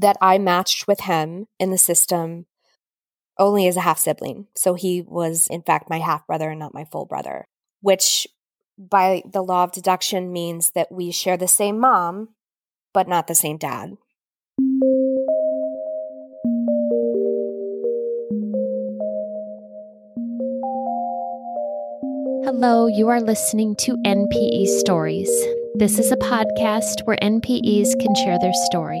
that I matched with him in the system only as a half sibling. So he was, in fact, my half brother and not my full brother, which by the law of deduction means that we share the same mom, but not the same dad. Hello, you are listening to NPE Stories. This is a podcast where NPEs can share their story.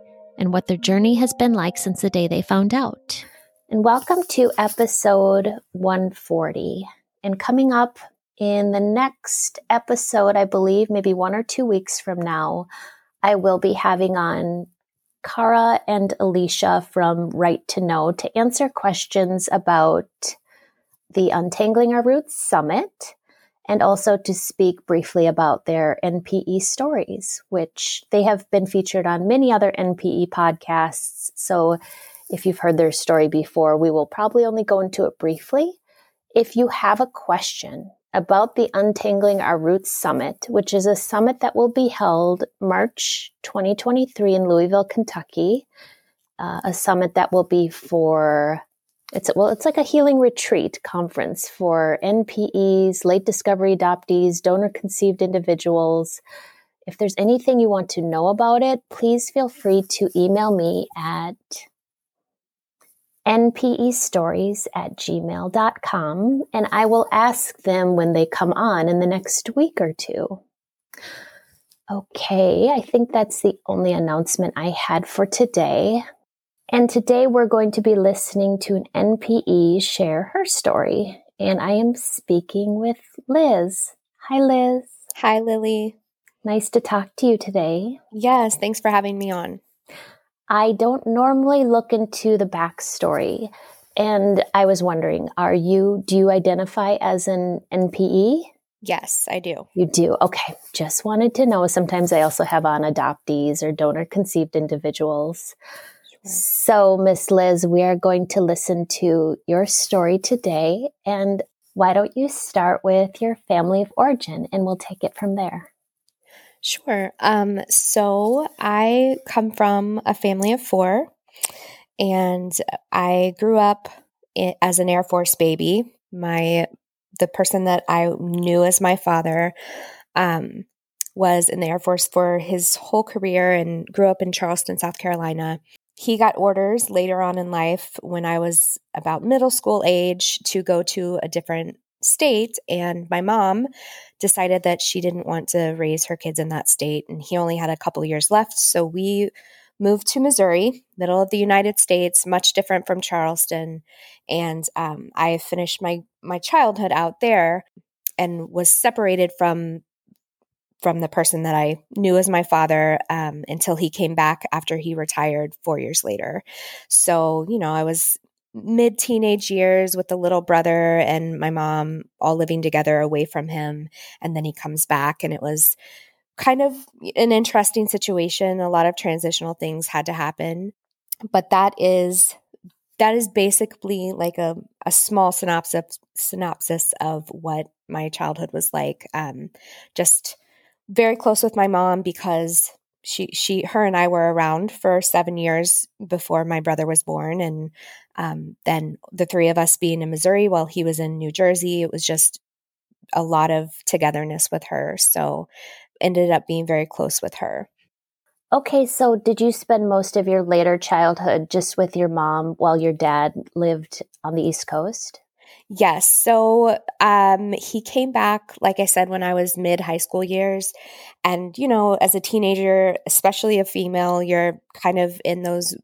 and what their journey has been like since the day they found out. And welcome to episode 140. And coming up in the next episode, I believe, maybe one or two weeks from now, I will be having on Cara and Alicia from Right to Know to answer questions about the Untangling Our Roots Summit and also to speak briefly about their NPE stories, which they have been featured on many other NPE podcasts. So if you've heard their story before, we will probably only go into it briefly. If you have a question about the Untangling Our Roots Summit, which is a summit that will be held March 2023 in Louisville, Kentucky, uh, a summit that will be for it's well, it's like a healing retreat conference for NPEs, late discovery adoptees, donor conceived individuals. If there's anything you want to know about it, please feel free to email me at npestories at gmail.com and I will ask them when they come on in the next week or two. Okay, I think that's the only announcement I had for today. And today we're going to be listening to an NPE share her story. And I am speaking with Liz. Hi, Liz. Hi, Lily. Nice to talk to you today. Yes, thanks for having me on. I don't normally look into the backstory. And I was wondering, are you, do you identify as an NPE? Yes, I do. You do? Okay. Just wanted to know. Sometimes I also have on adoptees or donor conceived individuals. So, Miss Liz, we are going to listen to your story today. And why don't you start with your family of origin and we'll take it from there? Sure. Um, so, I come from a family of four, and I grew up in, as an Air Force baby. My the person that I knew as my father um, was in the Air Force for his whole career and grew up in Charleston, South Carolina he got orders later on in life when I was about middle school age to go to a different state. And my mom decided that she didn't want to raise her kids in that state. And he only had a couple years left. So we moved to Missouri, middle of the United States, much different from Charleston. And um, I finished my, my childhood out there and was separated from from the person that I knew as my father um, until he came back after he retired four years later. So, you know, I was mid teenage years with the little brother and my mom all living together away from him. And then he comes back, and it was kind of an interesting situation. A lot of transitional things had to happen. But that is that is basically like a, a small synopsis synopsis of what my childhood was like. Um, just very close with my mom because she she her and I were around for seven years before my brother was born, and um, then the three of us being in Missouri while he was in New Jersey, it was just a lot of togetherness with her. So ended up being very close with her. Okay, so did you spend most of your later childhood just with your mom while your dad lived on the East Coast? Yes. So um, he came back, like I said, when I was mid high school years. And, you know, as a teenager, especially a female, you're kind of in those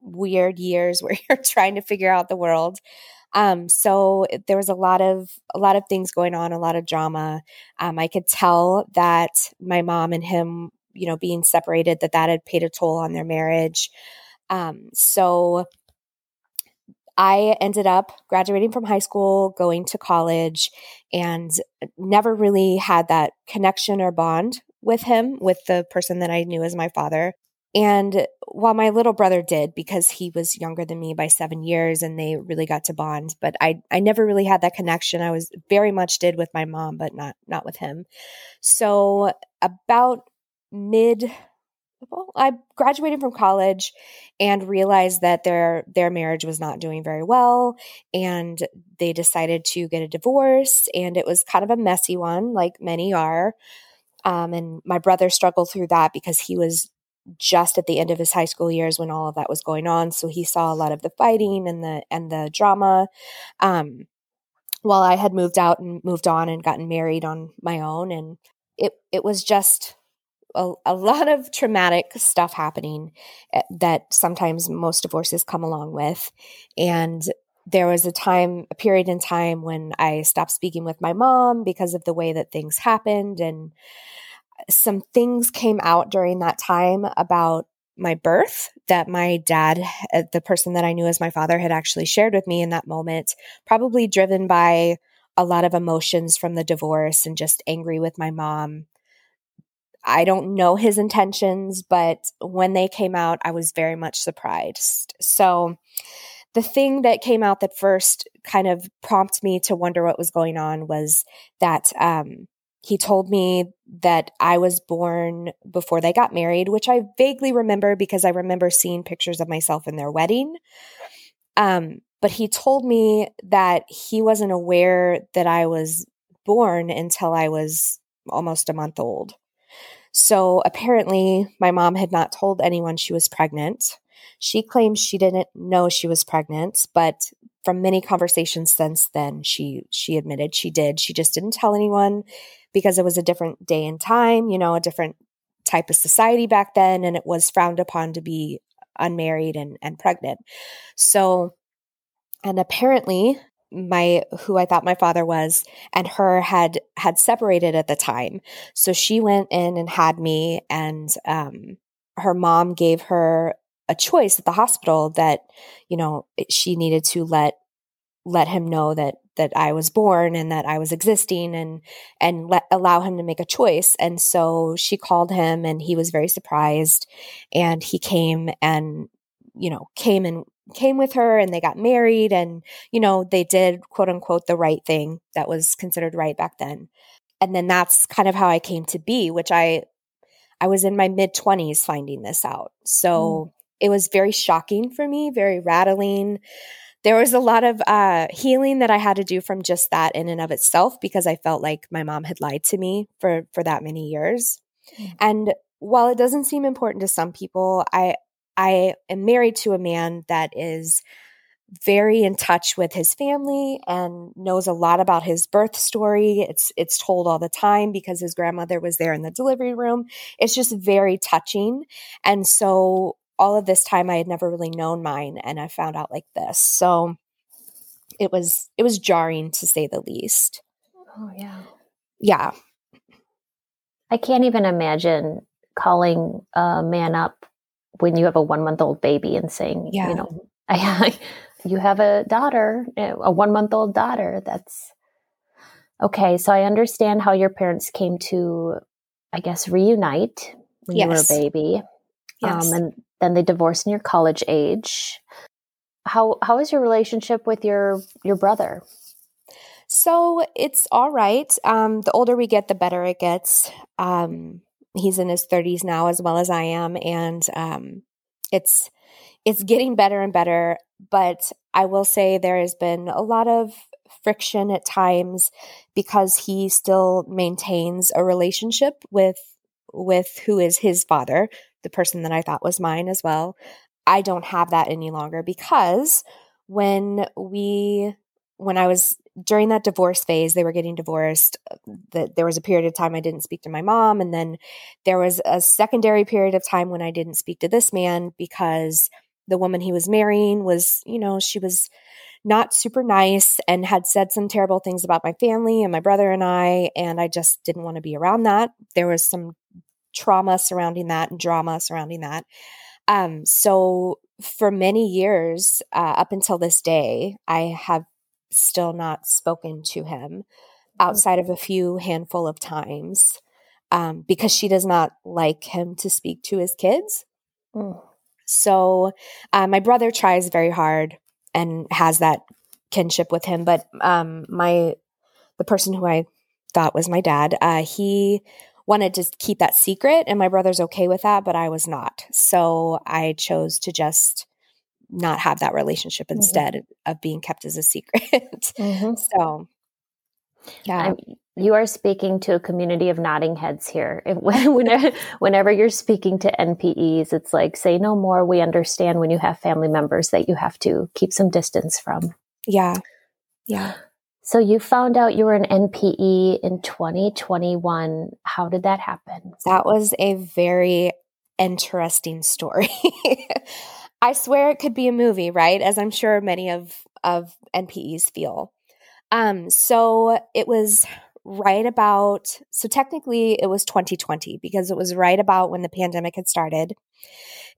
weird years where you're trying to figure out the world. Um, so there was a lot of a lot of things going on, a lot of drama. Um, I could tell that my mom and him, you know, being separated, that that had paid a toll on their marriage. Um, so I ended up graduating from high school, going to college, and never really had that connection or bond with him, with the person that I knew as my father. And while my little brother did, because he was younger than me by seven years and they really got to bond, but I, I never really had that connection. I was very much did with my mom, but not, not with him. So about mid, I graduated from college and realized that their, their marriage was not doing very well. And they decided to get a divorce and it was kind of a messy one, like many are. Um, and my brother struggled through that because he was just at the end of his high school years when all of that was going on. So he saw a lot of the fighting and the and the drama. Um, while I had moved out and moved on and gotten married on my own, and it it was just a, a lot of traumatic stuff happening eh, that sometimes most divorces come along with, and there was a time, a period in time when I stopped speaking with my mom because of the way that things happened and some things came out during that time about my birth that my dad, uh, the person that I knew as my father, had actually shared with me in that moment, probably driven by a lot of emotions from the divorce and just angry with my mom. I don't know his intentions, but when they came out, I was very much surprised. So, the thing that came out that first kind of prompted me to wonder what was going on was that um, he told me that I was born before they got married, which I vaguely remember because I remember seeing pictures of myself in their wedding. Um, but he told me that he wasn't aware that I was born until I was almost a month old. So apparently, my mom had not told anyone she was pregnant. She claims she didn't know she was pregnant, but from many conversations since then, she she admitted she did. She just didn't tell anyone because it was a different day and time, you know, a different type of society back then, and it was frowned upon to be unmarried and, and pregnant. So, and apparently, my who I thought my father was and her had had separated at the time. So she went in and had me, and um, her mom gave her a choice at the hospital that you know she needed to let let him know that that I was born and that I was existing and and let allow him to make a choice. And so she called him and he was very surprised and he came and you know came and came with her and they got married and you know they did quote unquote the right thing that was considered right back then. And then that's kind of how I came to be, which I I was in my mid 20s finding this out. So mm. it was very shocking for me, very rattling there was a lot of uh, healing that I had to do from just that in and of itself because I felt like my mom had lied to me for for that many years. Mm-hmm. And while it doesn't seem important to some people, I I am married to a man that is very in touch with his family and knows a lot about his birth story. It's it's told all the time because his grandmother was there in the delivery room. It's just very touching. And so all of this time I had never really known mine and I found out like this. So it was it was jarring to say the least. Oh yeah. Yeah. I can't even imagine calling a man up when you have a 1 month old baby and saying, yeah. you know, I, you have a daughter, a 1 month old daughter. That's Okay, so I understand how your parents came to I guess reunite when yes. you were a baby. Yes. Um, and then they divorced in your college age. How how is your relationship with your your brother? So it's all right. Um, the older we get, the better it gets. Um, he's in his 30s now, as well as I am, and um, it's it's getting better and better. But I will say there has been a lot of friction at times because he still maintains a relationship with with who is his father, the person that I thought was mine as well. I don't have that any longer because when we when I was during that divorce phase, they were getting divorced. That there was a period of time I didn't speak to my mom, and then there was a secondary period of time when I didn't speak to this man because the woman he was marrying was, you know, she was not super nice and had said some terrible things about my family and my brother and I, and I just didn't want to be around that. There was some trauma surrounding that and drama surrounding that. Um, so for many years, uh, up until this day, I have still not spoken to him outside of a few handful of times um, because she does not like him to speak to his kids. Mm. So uh, my brother tries very hard and has that kinship with him, but um, my the person who I thought was my dad, uh, he wanted to keep that secret, and my brother's okay with that, but I was not. So I chose to just not have that relationship mm-hmm. instead of being kept as a secret. mm-hmm. So, yeah. I'm, you are speaking to a community of nodding heads here. whenever, whenever you're speaking to NPEs, it's like, say no more. We understand when you have family members that you have to keep some distance from. Yeah. Yeah. So you found out you were an NPE in 2021. How did that happen? That was a very interesting story. I swear it could be a movie, right? As I'm sure many of of NPEs feel. Um, so it was right about so technically it was 2020 because it was right about when the pandemic had started.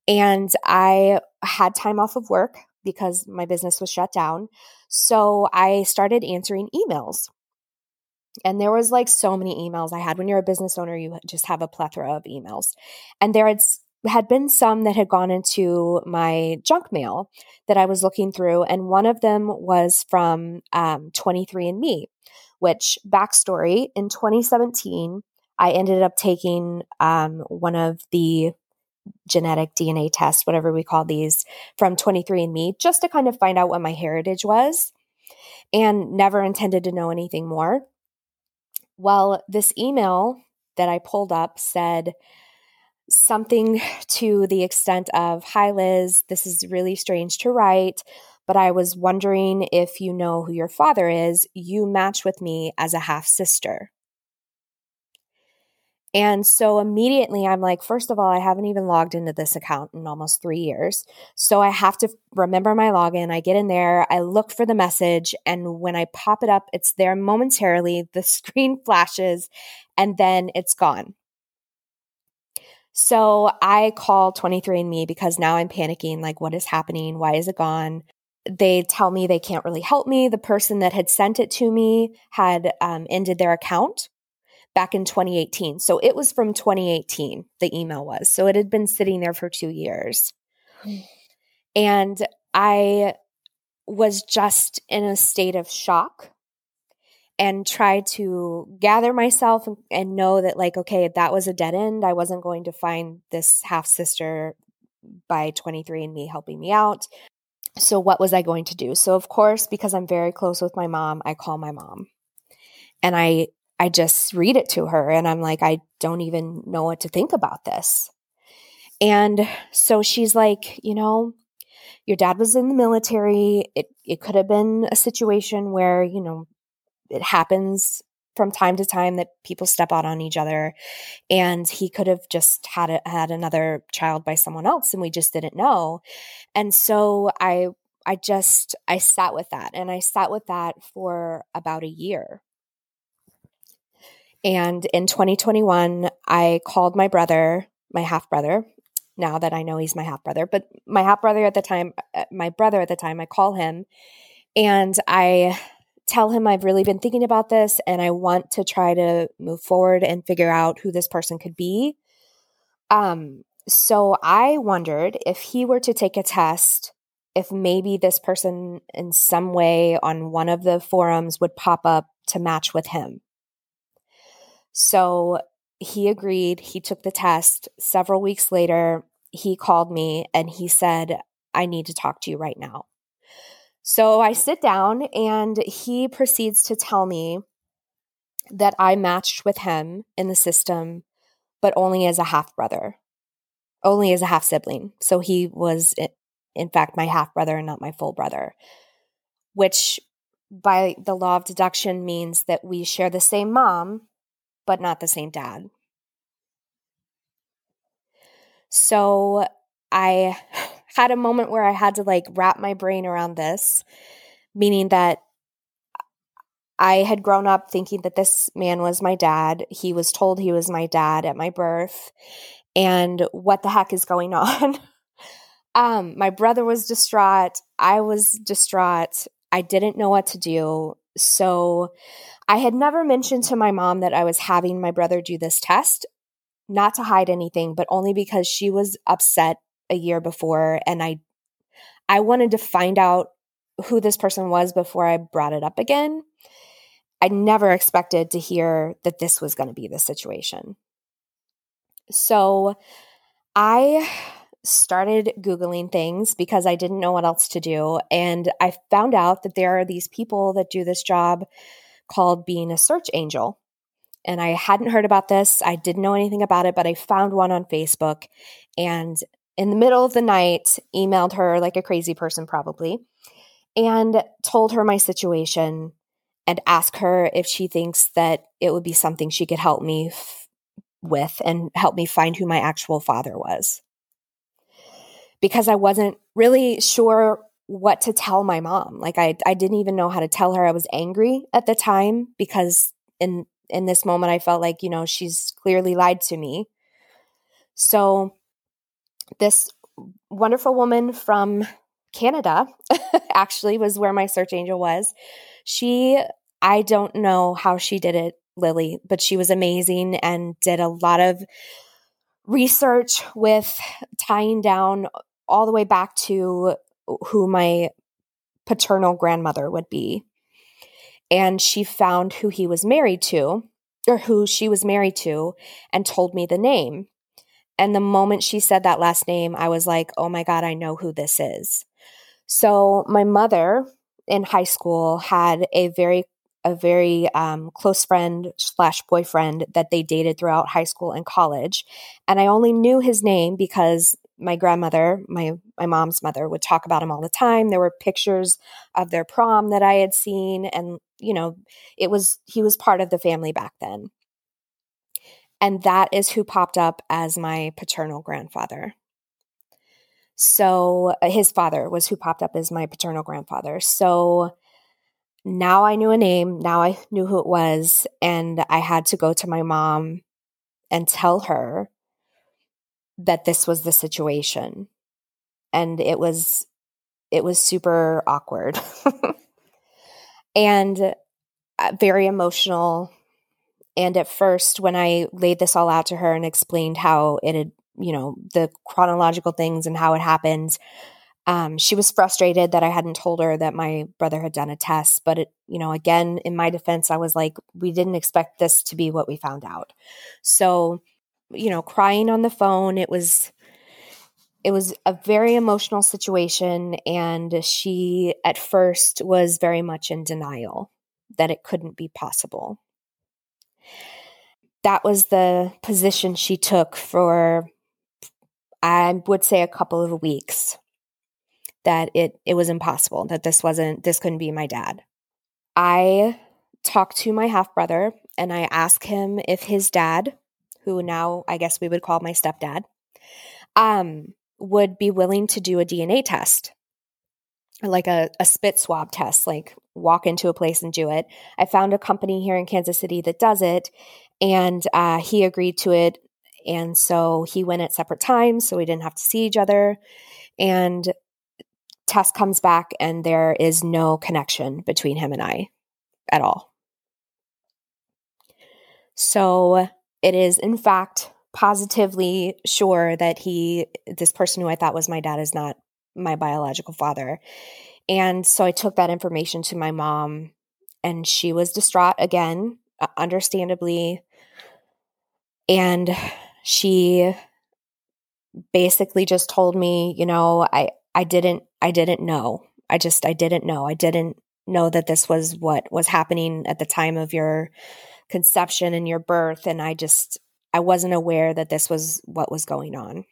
And I had time off of work because my business was shut down. So I started answering emails. And there was like so many emails I had. When you're a business owner, you just have a plethora of emails. And there had had been some that had gone into my junk mail that I was looking through, and one of them was from um, 23andMe, which backstory in 2017, I ended up taking um, one of the genetic DNA tests, whatever we call these, from 23andMe, just to kind of find out what my heritage was, and never intended to know anything more. Well, this email that I pulled up said, something to the extent of Hi, Liz, this is really strange to write, but I was wondering if you know who your father is. You match with me as a half sister. And so immediately I'm like, first of all, I haven't even logged into this account in almost three years. So I have to remember my login. I get in there, I look for the message, and when I pop it up, it's there momentarily. The screen flashes, and then it's gone. So I call 23andMe because now I'm panicking like, what is happening? Why is it gone? They tell me they can't really help me. The person that had sent it to me had um, ended their account back in 2018. So it was from 2018, the email was. So it had been sitting there for two years. And I was just in a state of shock and try to gather myself and, and, know that like okay that was a dead end. I wasn't going to find this half sister by 23andMe helping me out. So what was i going to do? So of course because i'm very close with my mom i call my mom. And i i just read it to her and i'm like i don't even know what to think about this. And so she's like you know your dad was in the military. It it could have been a situation where you know it happens from time to time that people step out on each other. And he could have just had a, had another child by someone else and we just didn't know. And so i i just i sat with that and i sat with that for about a year. And in 2021 i called my brother my half brother now that i know he's my half brother but my half brother at the time uh, my brother at the time i call him and i tell him I've really been thinking about this and I want to try to move forward and figure out who this person could be. Um, so I wondered if he were to take a test, if maybe this person in some way on one of the forums would pop up to match with him. So he agreed. He took the test. Several weeks later, he called me and he said, I need to talk to you right now. So I sit down and he proceeds to tell me that I matched with him in the system, but only as a half brother, only as a half sibling. So he was, in fact, my half brother and not my full brother, which by the law of deduction means that we share the same mom, but not the same dad. So I had a moment where I had to like wrap my brain around this, meaning that I had grown up thinking that this man was my dad. He was told he was my dad at my birth. And what the heck is going on? Um, my brother was distraught. I was distraught. I didn't know what to do. So I had never mentioned to my mom that I was having my brother do this test, not to hide anything, but only because she was upset a year before and I I wanted to find out who this person was before I brought it up again. I never expected to hear that this was going to be the situation. So I started Googling things because I didn't know what else to do. And I found out that there are these people that do this job called being a search angel. And I hadn't heard about this. I didn't know anything about it, but I found one on Facebook and in the middle of the night emailed her like a crazy person probably and told her my situation and asked her if she thinks that it would be something she could help me f- with and help me find who my actual father was because I wasn't really sure what to tell my mom. Like I I didn't even know how to tell her I was angry at the time because in in this moment I felt like, you know, she's clearly lied to me. So this wonderful woman from Canada actually was where my search angel was. She I don't know how she did it, Lily, but she was amazing and did a lot of research with tying down all the way back to who my paternal grandmother would be. And she found who he was married to, or who she was married to, and told me the name. And the moment she said that last name, I was like, oh my God, I know who this is. So my mother in high school had a very a very um, close friend slash boyfriend that they dated throughout high school and college and i only knew his name because my grandmother, my my mom's mother would talk about him all the time. There were pictures of their prom that I had seen and you know, it was he was part of the family back then. And that is who popped up as my paternal grandfather. So uh, his father was who popped up as my paternal grandfather. So now I knew a name, now I knew who it was, and I had to go to my mom and tell her that this was the situation. And it was it was super awkward. and uh, very emotional. And at first when I laid this all out to her and explained how it had, you know, the chronological things and how it happened, um, she was frustrated that I hadn't told her that my brother had done a test. But it, you know, again, in my defense, I was like, we didn't expect this to be what we found out. So you know, crying on the phone. It was it was a very emotional situation and she at first was very much in denial that it couldn't be possible. That was the position she took for I would say a couple of weeks that it it was impossible that this wasn't this couldn't be my dad. I talked to my half brother and I asked him if his dad who now I guess we would call my stepdad, um, would be willing to do a DNA test, like a, a spit swab test, like walk into a place and do it. I found a company here in Kansas City that does it, and uh, he agreed to it. And so he went at separate times, so we didn't have to see each other. And test comes back, and there is no connection between him and I at all. So it is, in fact, positively sure that he, this person who I thought was my dad, is not my biological father. And so I took that information to my mom, and she was distraught again, understandably. And she basically just told me, you know, I I didn't I didn't know. I just I didn't know. I didn't know that this was what was happening at the time of your conception and your birth and I just I wasn't aware that this was what was going on.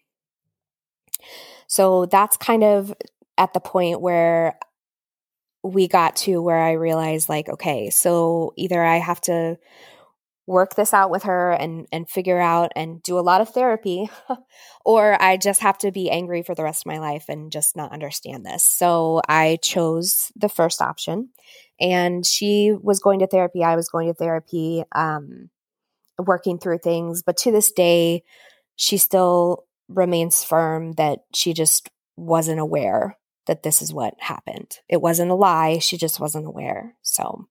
So that's kind of at the point where we got to where I realized like okay, so either I have to work this out with her and and figure out and do a lot of therapy or I just have to be angry for the rest of my life and just not understand this. So I chose the first option and she was going to therapy, I was going to therapy um working through things, but to this day she still remains firm that she just wasn't aware that this is what happened. It wasn't a lie. She just wasn't aware. So.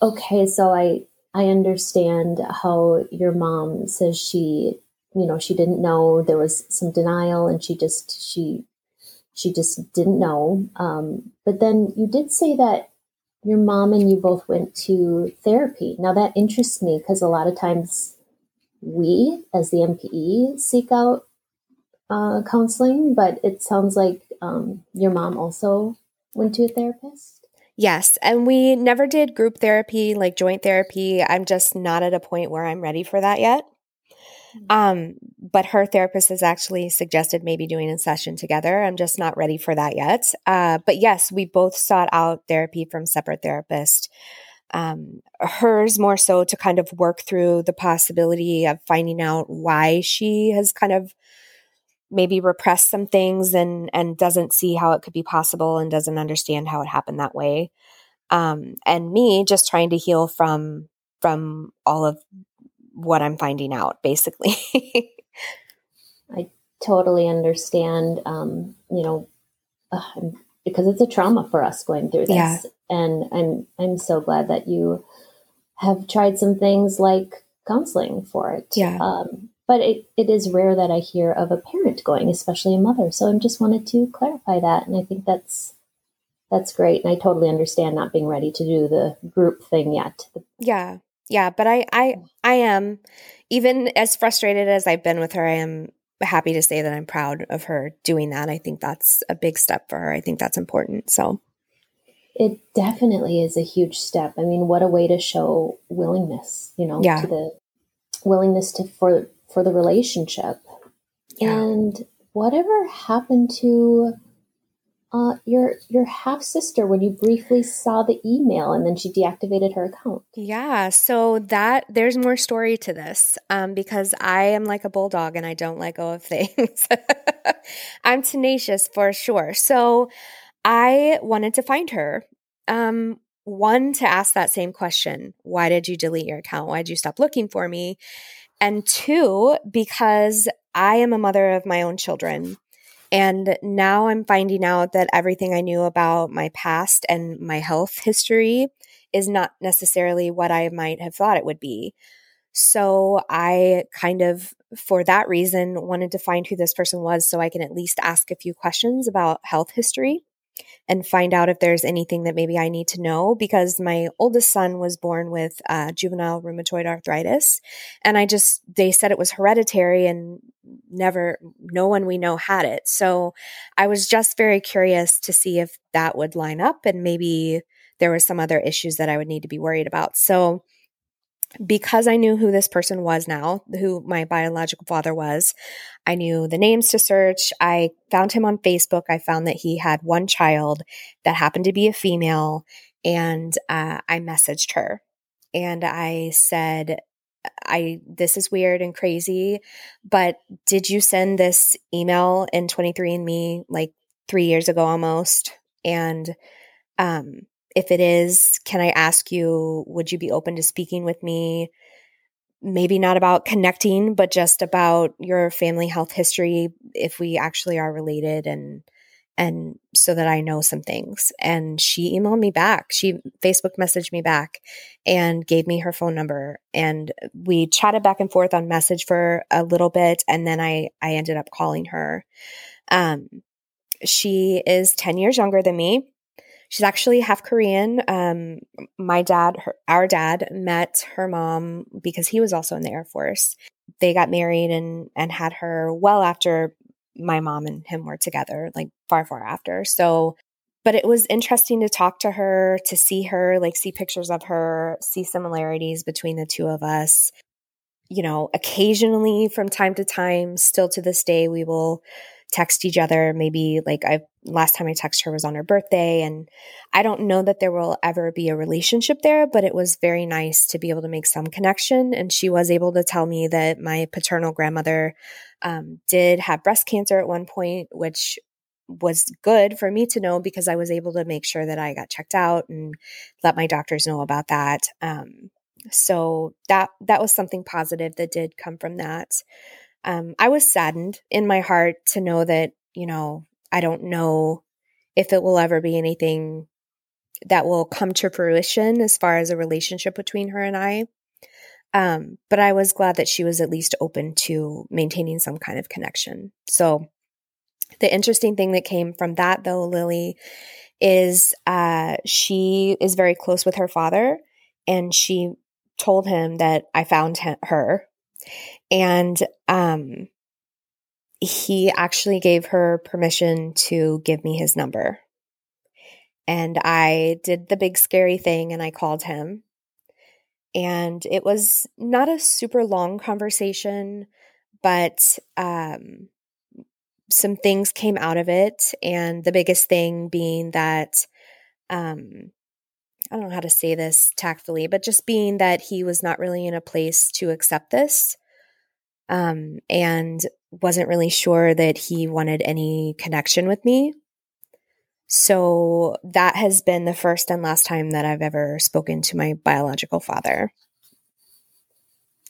Okay. So I, I understand how your mom says she, you know, she didn't know there was some denial and she just, she, she just didn't know. Um, but then you did say that your mom and you both went to therapy. Now that interests me because a lot of times we, as the NPE seek out uh, counseling, but it sounds like um, your mom also went to a therapist. Yes. And we never did group therapy, like joint therapy. I'm just not at a point where I'm ready for that yet. Mm-hmm. Um, but her therapist has actually suggested maybe doing a session together. I'm just not ready for that yet. Uh, but yes, we both sought out therapy from separate therapists. Um, hers more so to kind of work through the possibility of finding out why she has kind of maybe repressed some things and and doesn't see how it could be possible and doesn't understand how it happened that way. Um, and me just trying to heal from from all of what I'm finding out, basically. I totally understand. Um, you know, uh, because it's a trauma for us going through this, yeah. and I'm I'm so glad that you have tried some things like counseling for it. Yeah. Um, but it, it is rare that I hear of a parent going, especially a mother. So I just wanted to clarify that, and I think that's that's great. And I totally understand not being ready to do the group thing yet. Yeah, yeah, but I I I am even as frustrated as I've been with her, I am happy to say that I'm proud of her doing that. I think that's a big step for her. I think that's important. So it definitely is a huge step. I mean, what a way to show willingness, you know, yeah. to the willingness to for for the relationship. Yeah. And whatever happened to uh, your your half sister when you briefly saw the email and then she deactivated her account. Yeah, so that there's more story to this um, because I am like a bulldog and I don't let go of things. I'm tenacious for sure. So I wanted to find her. Um, one to ask that same question: Why did you delete your account? Why did you stop looking for me? And two, because I am a mother of my own children. And now I'm finding out that everything I knew about my past and my health history is not necessarily what I might have thought it would be. So I kind of, for that reason, wanted to find who this person was so I can at least ask a few questions about health history and find out if there's anything that maybe I need to know because my oldest son was born with uh, juvenile rheumatoid arthritis. And I just, they said it was hereditary and never, no one we know had it. So I was just very curious to see if that would line up and maybe there were some other issues that I would need to be worried about. So because I knew who this person was now, who my biological father was, I knew the names to search. I found him on Facebook. I found that he had one child that happened to be a female, and uh, I messaged her and I said, I this is weird and crazy, but did you send this email in 23andme like 3 years ago almost? And um if it is, can I ask you, would you be open to speaking with me? Maybe not about connecting, but just about your family health history, if we actually are related and and so that I know some things. And she emailed me back. She Facebook messaged me back and gave me her phone number. And we chatted back and forth on message for a little bit. And then I, I ended up calling her. Um, she is 10 years younger than me. She's actually half Korean. Um, my dad, her, our dad, met her mom because he was also in the Air Force. They got married and and had her well after my mom and him were together, like far far after. So, but it was interesting to talk to her, to see her, like see pictures of her, see similarities between the two of us. You know, occasionally from time to time, still to this day, we will text each other. Maybe like I last time I texted her was on her birthday. And I don't know that there will ever be a relationship there, but it was very nice to be able to make some connection. And she was able to tell me that my paternal grandmother um, did have breast cancer at one point, which was good for me to know because I was able to make sure that I got checked out and let my doctors know about that. Um, so that that was something positive that did come from that. Um, I was saddened in my heart to know that, you know, I don't know if it will ever be anything that will come to fruition as far as a relationship between her and I. Um, but I was glad that she was at least open to maintaining some kind of connection. So the interesting thing that came from that, though, Lily, is uh, she is very close with her father, and she told him that I found her, and um, he actually gave her permission to give me his number. And I did the big scary thing and I called him. And it was not a super long conversation, but um, some things came out of it. And the biggest thing being that, um, I don't know how to say this tactfully, but just being that he was not really in a place to accept this um, and wasn't really sure that he wanted any connection with me. So that has been the first and last time that I've ever spoken to my biological father,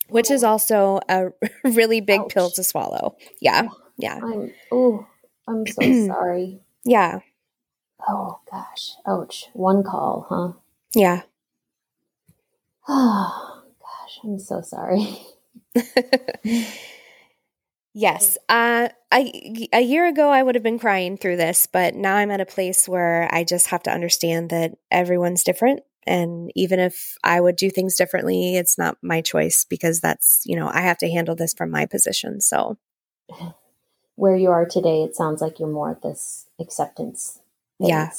which is also a really big Ouch. pill to swallow. Yeah. Yeah. I'm, oh, I'm so sorry. Yeah. Oh, gosh. Ouch. One call, huh? Yeah. Oh, gosh. I'm so sorry. Yes. Uh, I, a year ago, I would have been crying through this, but now I'm at a place where I just have to understand that everyone's different. And even if I would do things differently, it's not my choice because that's, you know, I have to handle this from my position. So, where you are today, it sounds like you're more at this acceptance. Phase. Yeah.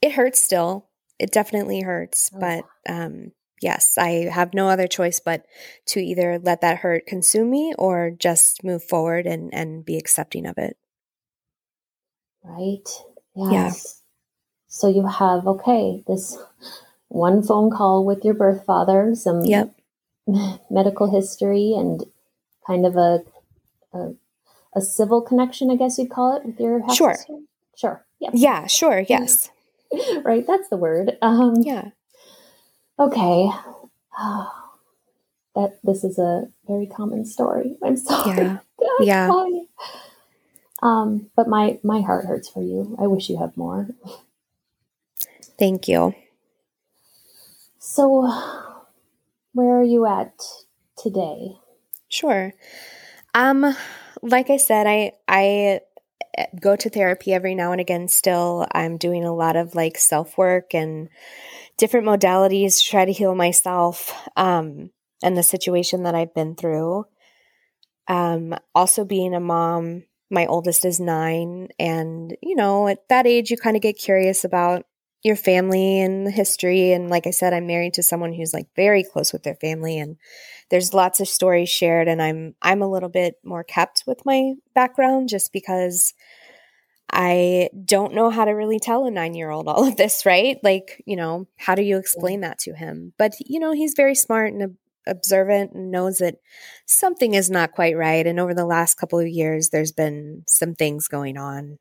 It hurts still. It definitely hurts, oh. but um, yes, I have no other choice but to either let that hurt consume me or just move forward and, and be accepting of it. Right. Yes. Yeah. So you have, okay, this one phone call with your birth father, some yep. medical history, and kind of a, a, a civil connection, I guess you'd call it, with your Sure. Sister? Sure. Yep. Yeah, sure. Yes. right. That's the word. Um, yeah. Okay. Oh, that this is a very common story. I'm sorry. Yeah. yeah. Um, but my my heart hurts for you. I wish you had more. Thank you. So, where are you at today? Sure. Um, like I said, I I go to therapy every now and again. Still, I'm doing a lot of like self work and different modalities to try to heal myself um, and the situation that I've been through. Um, also, being a mom, my oldest is nine. And, you know, at that age, you kind of get curious about your family and the history. And like I said, I'm married to someone who's like very close with their family. And there's lots of stories shared. And I'm, I'm a little bit more kept with my background just because I don't know how to really tell a nine year old all of this, right? Like, you know, how do you explain that to him? But, you know, he's very smart and observant and knows that something is not quite right. And over the last couple of years, there's been some things going on.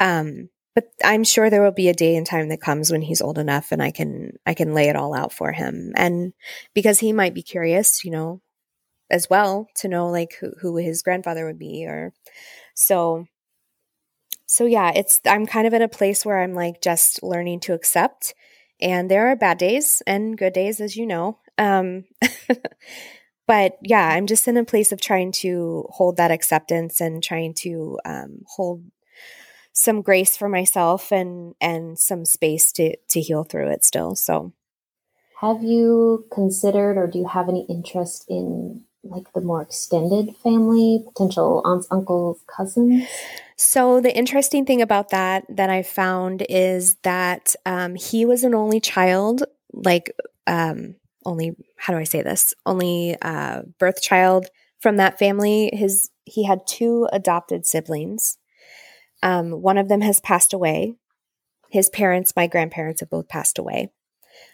Um, but I'm sure there will be a day and time that comes when he's old enough and I can I can lay it all out for him. And because he might be curious, you know, as well to know like who, who his grandfather would be or so so yeah, it's I'm kind of in a place where I'm like just learning to accept. And there are bad days and good days, as you know. Um, but yeah, I'm just in a place of trying to hold that acceptance and trying to um, hold some grace for myself and and some space to to heal through it still. So, have you considered, or do you have any interest in like the more extended family, potential aunts, uncles, cousins? So, the interesting thing about that that I found is that um, he was an only child, like, um, only, how do I say this? Only uh, birth child from that family. His He had two adopted siblings. Um, one of them has passed away. His parents, my grandparents, have both passed away.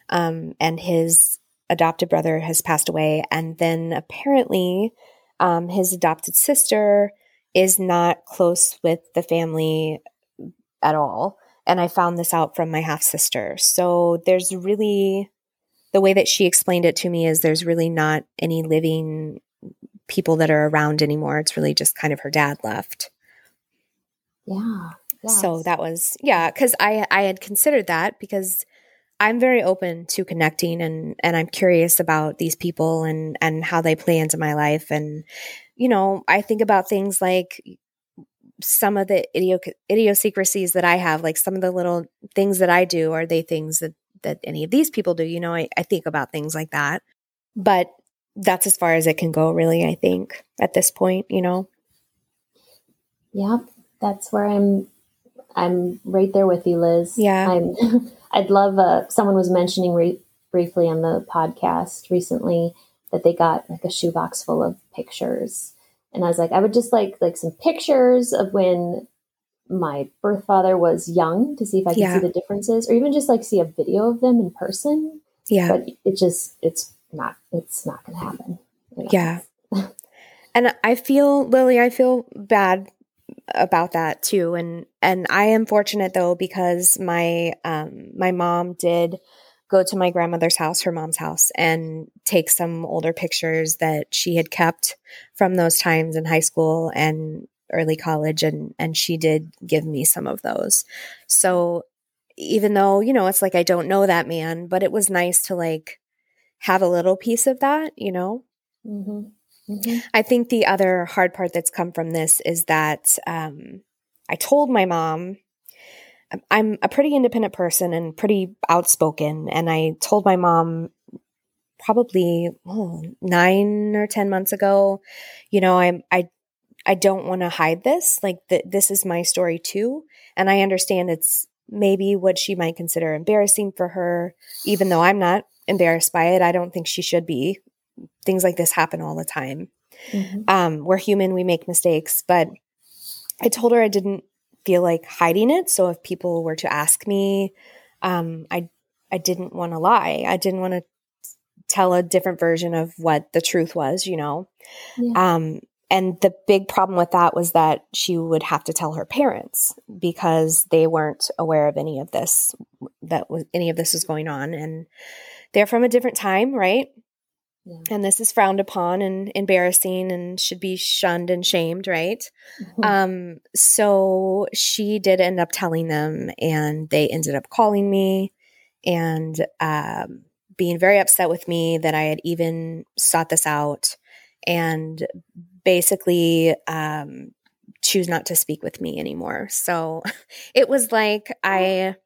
Um, and his adopted brother has passed away. And then apparently, um, his adopted sister is not close with the family at all. And I found this out from my half sister. So there's really, the way that she explained it to me is there's really not any living people that are around anymore. It's really just kind of her dad left. Yeah. So that was yeah, because I I had considered that because I'm very open to connecting and and I'm curious about these people and and how they play into my life. And you know I think about things like some of the idiot idiosyncrasies that I have like some of the little things that I do are they things that that any of these people do you know I, I think about things like that. But that's as far as it can go really I think at this point you know? Yeah that's where I'm I'm right there with you, Liz. Yeah. I'm, I'd love, uh, someone was mentioning re- briefly on the podcast recently that they got like a shoebox full of pictures. And I was like, I would just like, like some pictures of when my birth father was young to see if I could Yeah. see the differences or even just like see a video of them in person. yeah But it just, it's not, it's not going to happen. you know? Yeah. and I feel Lily, I feel bad about that too. And and I am fortunate though because my um my mom did go to my grandmother's house, her mom's house, and take some older pictures that she had kept from those times in high school and early college and and she did give me some of those. So even though, you know, it's like I don't know that man, but it was nice to like have a little piece of that, you know? Mhm. Mhm. I think the other hard part that's come from this is that um, I told my mom I'm- I'm a pretty independent person and pretty outspoken, and I told my mom probably oh, nine or ten months ago, you know, I'm I I don't want to hide this. Like th- this is my story too, and I understand it's maybe what she might consider embarrassing for her, even though I'm not embarrassed by it. I don't think she should be. Things like this happen all the time Mhm. um, we're human, we make mistakes. But I told her I didn't feel like hiding it. So if people were to ask me, um, I I didn't want to lie. I didn't want to tell a different version of what the truth was, you know. Yeah. Um, and the big problem with that was that she would have to tell her parents because they weren't aware of any of this that was any of this was going on and they're from a different time, right? Yeah. and this is frowned upon and embarrassing and should be shunned and shamed, right? Mhm. Um, so she did end up telling them, and they ended up calling me and um, being very upset with me that I had even sought this out and basically um, choose not to speak with me anymore. So it was like I.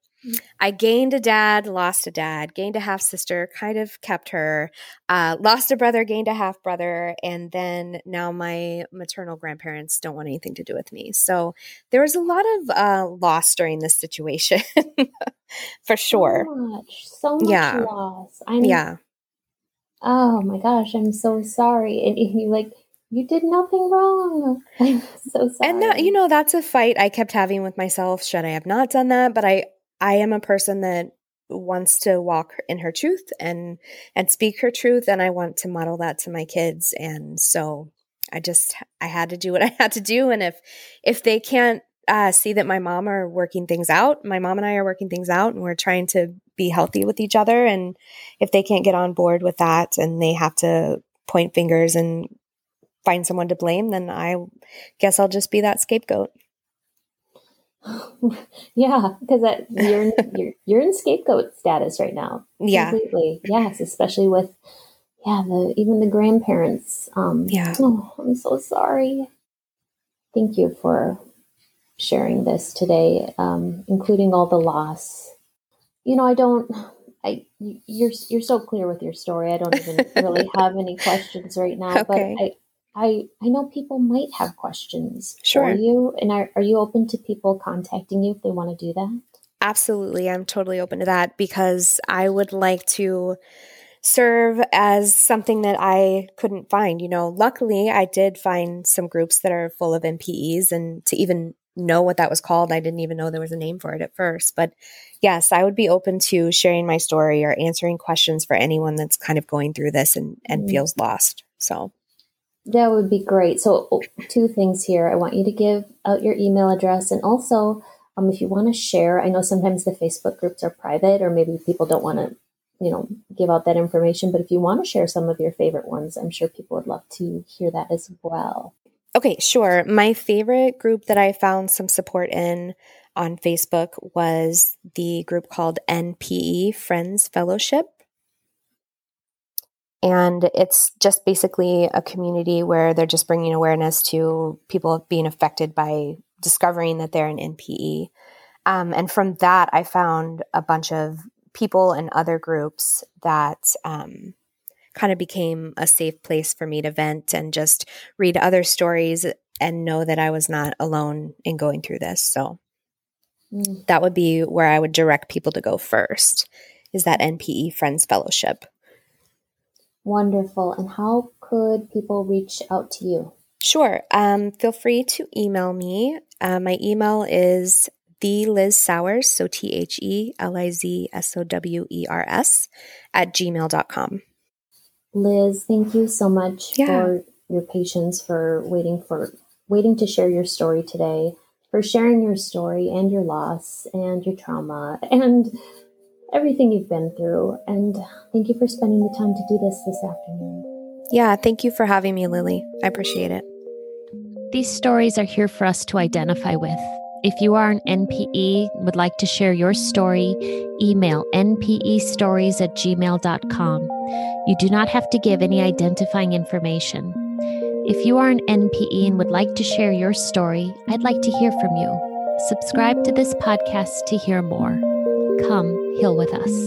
I gained a dad, lost a dad, gained a half sister, kind of kept her, uh, lost a brother, gained a half brother, and then now my maternal grandparents don't want anything to do with me. So there was a lot of uh, loss during this situation, for sure. So much, so much Yeah. loss. I'm, Yeah, Oh my gosh, I'm so sorry. And you like, you did nothing wrong. I'm so sorry. and that you know that's a fight I kept having with myself. Should I have not done that? But I I am a person that wants to walk in her truth and and speak her truth, and I want to model that to my kids. And so I just I had to do what I had to do. And if if they can't uh, see that my mom are working things out, my mom and I are working things out, and we're trying to be healthy with each other. And if they can't get on board with that, and they have to point fingers and find someone to blame, then I guess I'll just be that scapegoat. Yeah, because that you're in, you're you're in scapegoat status right now. Yeah. completely. Yes, especially with yeah the even the grandparents. Um, Yeah. Oh, I'm so sorry. Thank you for sharing this today, um, including all the loss. You know, I don't. I you- you're you're so clear with your story. I don't even really have any questions right now. Okay. But I I I know people might have questions Sure. for you, and are are you open to people contacting you if they want to do that? Absolutely. I'm totally open to that because I would like to serve as something that I couldn't find. You know, luckily I did find some groups that are full of NPEs and to even know what that was called, I didn't even know there was a name for it at first. But yes, I would be open to sharing my story or answering questions for anyone that's kind of going through this and, and Mm. feels lost. So, That would be great. So, oh, two things here. I want you to give out your email address and also um, if you want to share, I know sometimes the Facebook groups are private or maybe people don't want to you know, give out that information. But if you want to share some of your favorite ones, I'm sure people would love to hear that as well. Okay, sure. My favorite group that I found some support in on Facebook was the group called NPE Friends Fellowship. And it's just basically a community where they're just bringing awareness to people being affected by discovering that they're an NPE. Um, and from that, I found a bunch of people and other groups that um, kind of became a safe place for me to vent and just read other stories and know that I was not alone in going through this. So mm. that would be where I would direct people to go first is that NPE Friends Fellowship. Wonderful. And how could people reach out to you? Sure. Um, feel free to email me. Uh, my email is the Liz Sowers, so T H E L I Z S O W E R S, at gmail.com. Liz, thank you so much yeah. for your patience, for waiting for waiting to share your story today, for sharing your story and your loss and your trauma and everything you've been through. And thank you for spending the time to do this this afternoon. Yeah, thank you for having me, Lily. I appreciate it. These stories are here for us to identify with. If you are an NPE and would like to share your story, email npestories at gmail.com. You do not have to give any identifying information. If you are an NPE and would like to share your story, I'd like to hear from you. Subscribe to this podcast to hear more. Come heal with us.